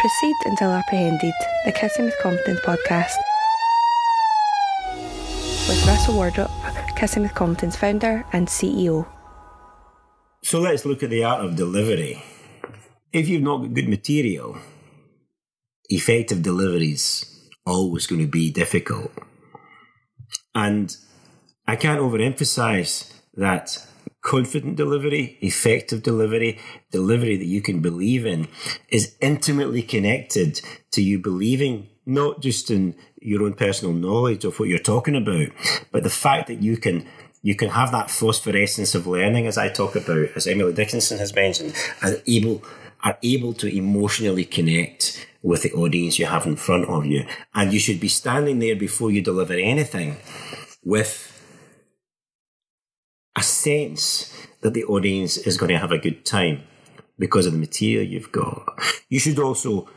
Proceed until apprehended, the Kissing with Confidence podcast. With Russell Wardrop, Kissing with Confidence founder and CEO. So let's look at the art of delivery. If you've not got good material, effective delivery is always going to be difficult. And I can't overemphasize that confident delivery, effective delivery, delivery that you can believe in is intimately connected to you believing not just in your own personal knowledge of what you're talking about, but the fact that you can you can have that phosphorescence of learning, as I talk about, as Emily Dickinson has mentioned, and able are able to emotionally connect with the audience you have in front of you. And you should be standing there before you deliver anything with a sense that the audience is going to have a good time because of the material you've got. You should also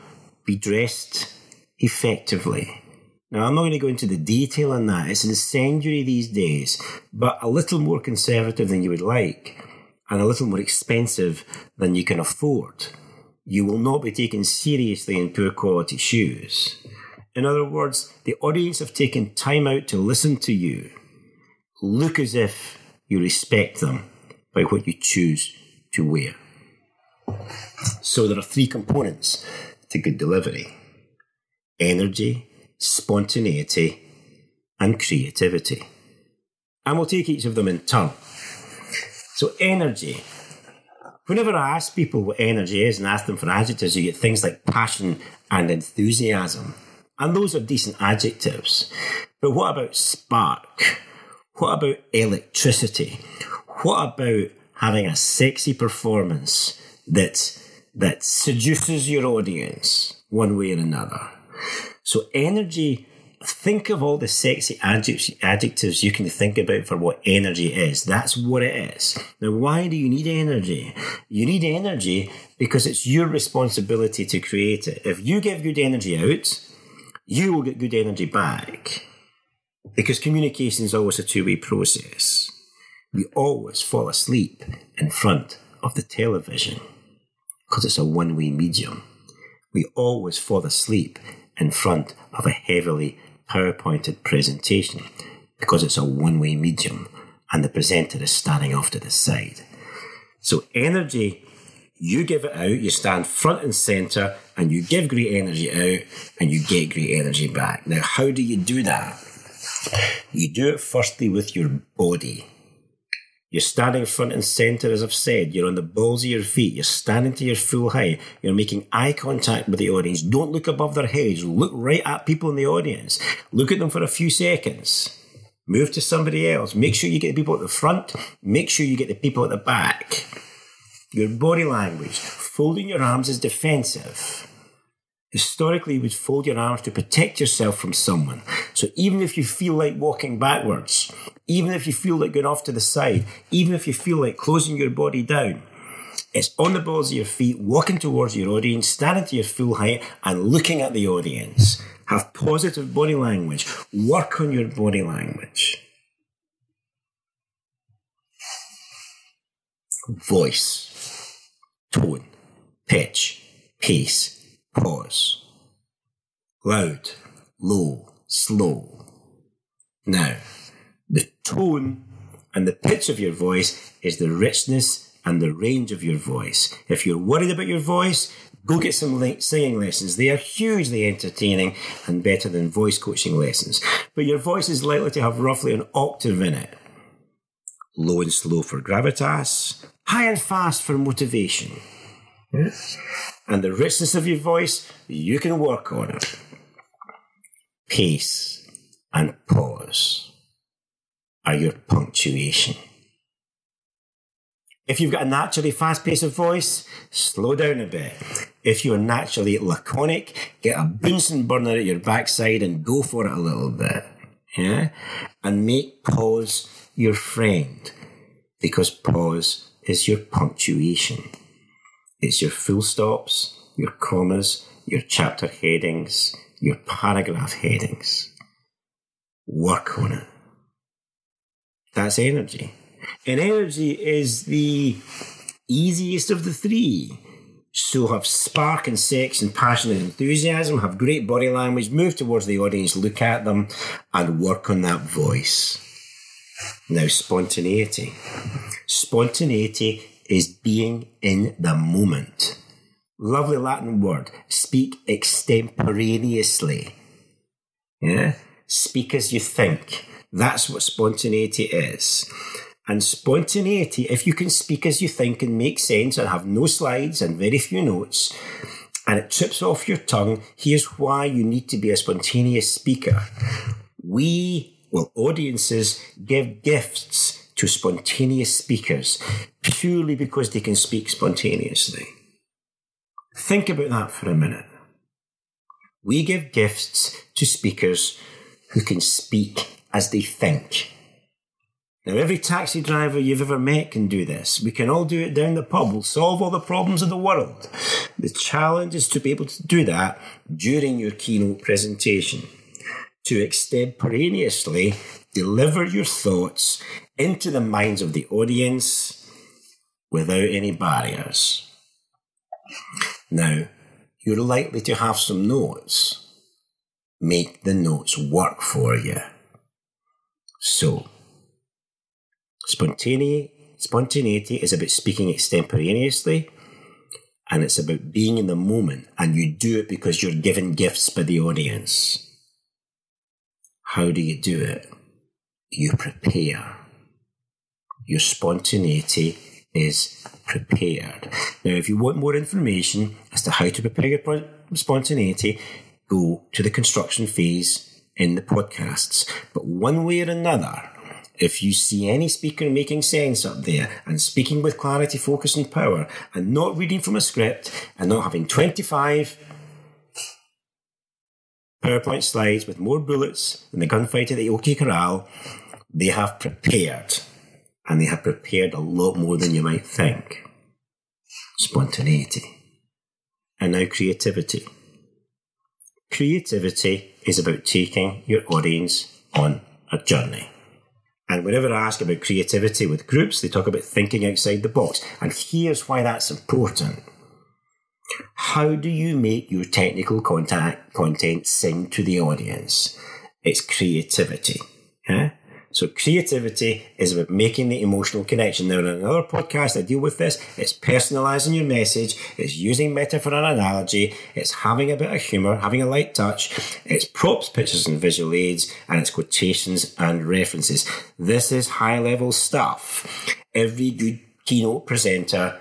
be dressed effectively. Now, I'm not going to go into the detail on that. It's incendiary these days, but a little more conservative than you would like and a little more expensive than you can afford. You will not be taken seriously in poor quality shoes. In other words, the audience have taken time out to listen to you. Look as if you respect them by what you choose to wear. So there are three components to good delivery energy, spontaneity, and creativity. And we'll take each of them in turn. So, energy. Whenever I ask people what energy is and ask them for adjectives, you get things like passion and enthusiasm. And those are decent adjectives. But what about spark? What about electricity? What about having a sexy performance that, that seduces your audience one way or another? So energy, think of all the sexy adjectives you can think about for what energy is. That's what it is. Now, why do you need energy? You need energy because it's your responsibility to create it. If you give good energy out, you will get good energy back. Because communication is always a two way process. We always fall asleep in front of the television because it's a one way medium. We always fall asleep in front of a heavily PowerPointed presentation because it's a one way medium and the presenter is standing off to the side. So, energy, you give it out, you stand front and center, and you give great energy out and you get great energy back. Now, how do you do that? You do it firstly with your body. You're standing front and centre, as I've said. You're on the balls of your feet. You're standing to your full height. You're making eye contact with the audience. Don't look above their heads. Look right at people in the audience. Look at them for a few seconds. Move to somebody else. Make sure you get the people at the front. Make sure you get the people at the back. Your body language. Folding your arms is defensive. Historically, you would fold your arms to protect yourself from someone. So even if you feel like walking backwards, even if you feel like going off to the side, even if you feel like closing your body down, it's on the balls of your feet, walking towards your audience, standing to your full height, and looking at the audience. Have positive body language. Work on your body language. Voice, tone, pitch, pace, pause. Loud, low, slow. Now, the tone and the pitch of your voice is the richness and the range of your voice. If you're worried about your voice, go get some singing lessons. They are hugely entertaining and better than voice coaching lessons. But your voice is likely to have roughly an octave in it. Low and slow for gravitas, high and fast for motivation. And the richness of your voice, you can work on it. Pace and pause are your punctuation. If you've got a naturally fast pace of voice, slow down a bit. If you're naturally laconic, get a Bunsen burner at your backside and go for it a little bit. Yeah? And make pause your friend because pause is your punctuation. It's your full stops, your commas, your chapter headings, your paragraph headings. Work on it. That's energy. And energy is the easiest of the three So have spark and sex and passion and enthusiasm, have great body language, move towards the audience, look at them, and work on that voice. Now, spontaneity. Spontaneity is being in the moment. Lovely Latin word. Speak extemporaneously. Yeah? Speak as you think. That's what spontaneity is. And spontaneity, if you can speak as you think and make sense and have no slides and very few notes, and it trips off your tongue, here's why you need to be a spontaneous speaker. We, well, audiences give gifts to spontaneous speakers purely because they can speak spontaneously. Think about that for a minute. We give gifts to speakers who can speak as they think. Now, every taxi driver you've ever met can do this. We can all do it down the pub. We'll solve all the problems of the world. The challenge is to be able to do that during your keynote presentation. To extemporaneously deliver your thoughts into the minds of the audience without any barriers. Now, you're likely to have some notes. Make the notes work for you. So, spontaneity, spontaneity is about speaking extemporaneously and it's about being in the moment and you do it because you're given gifts by the audience. How do you do it? You prepare. Your spontaneity is prepared. Now, if you want more information as to how to prepare your spontaneity, go to the construction phase in the podcasts. But one way or another, if you see any speaker making sense up there and speaking with clarity, focus, and power, and not reading from a script and not having 25 PowerPoint slides with more bullets than the gunfighter at the OK Corral, they have prepared. And they have prepared a lot more than you might think. Spontaneity. And now creativity. Creativity is about taking your audience on a journey. And whenever I ask about creativity with groups, they talk about thinking outside the box. And here's why that's important. How do you make your technical contact, content sing to the audience? It's creativity. So creativity is about making the emotional connection. Now, in another podcast, I deal with this. It's personalizing your message. It's using metaphor and analogy. It's having a bit of humor, having a light touch. It's props, pictures and visual aids, and it's quotations and references. This is high level stuff. Every good keynote presenter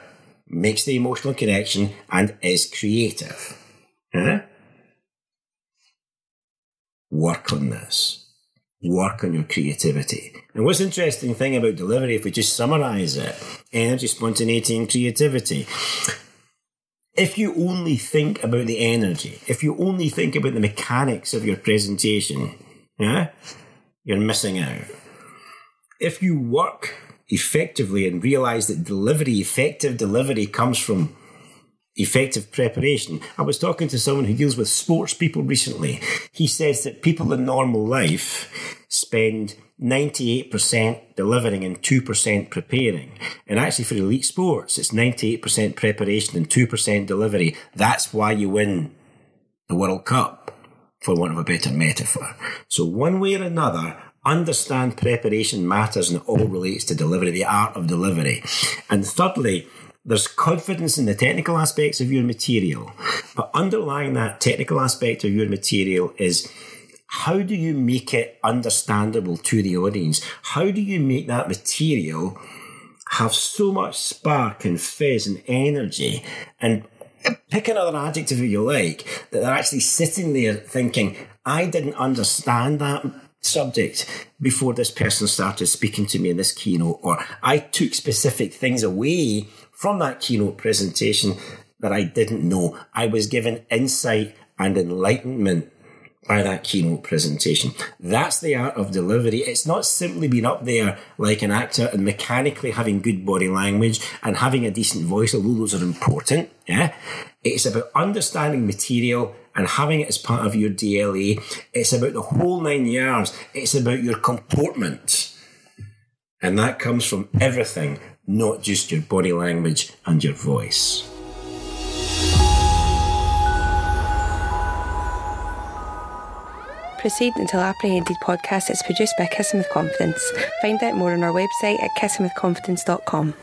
makes the emotional connection and is creative. Huh? Work on this work on your creativity. And what's interesting thing about delivery, if we just summarize it, energy, spontaneity, and creativity. If you only think about the energy, if you only think about the mechanics of your presentation, yeah, you're missing out. If you work effectively and realize that delivery, effective delivery comes from effective preparation. I was talking to someone who deals with sports people recently. He says that people in normal life spend 98% delivering and 2% preparing. And actually for elite sports, it's 98% preparation and 2% delivery. That's why you win the World Cup, for want of a better metaphor. So one way or another, understand preparation matters and it all relates to delivery, the art of delivery. And thirdly, there's confidence in the technical aspects of your material, but underlying that technical aspect of your material is how do you make it understandable to the audience? How do you make that material have so much spark and fizz and energy and pick another adjective if you like, that they're actually sitting there thinking, I didn't understand that subject before this person started speaking to me in this keynote, or I took specific things away from that keynote presentation that I didn't know. I was given insight and enlightenment by that keynote presentation. That's the art of delivery. It's not simply being up there like an actor and mechanically having good body language and having a decent voice, although those are important. Yeah. It's about understanding material and having it as part of your DNA. It's about the whole nine yards. It's about your comportment. And that comes from everything not just your body language and your voice. Proceed Until Apprehended podcast is produced by Kissing with Confidence. Find out more on our website at kissingwithconfidence.com.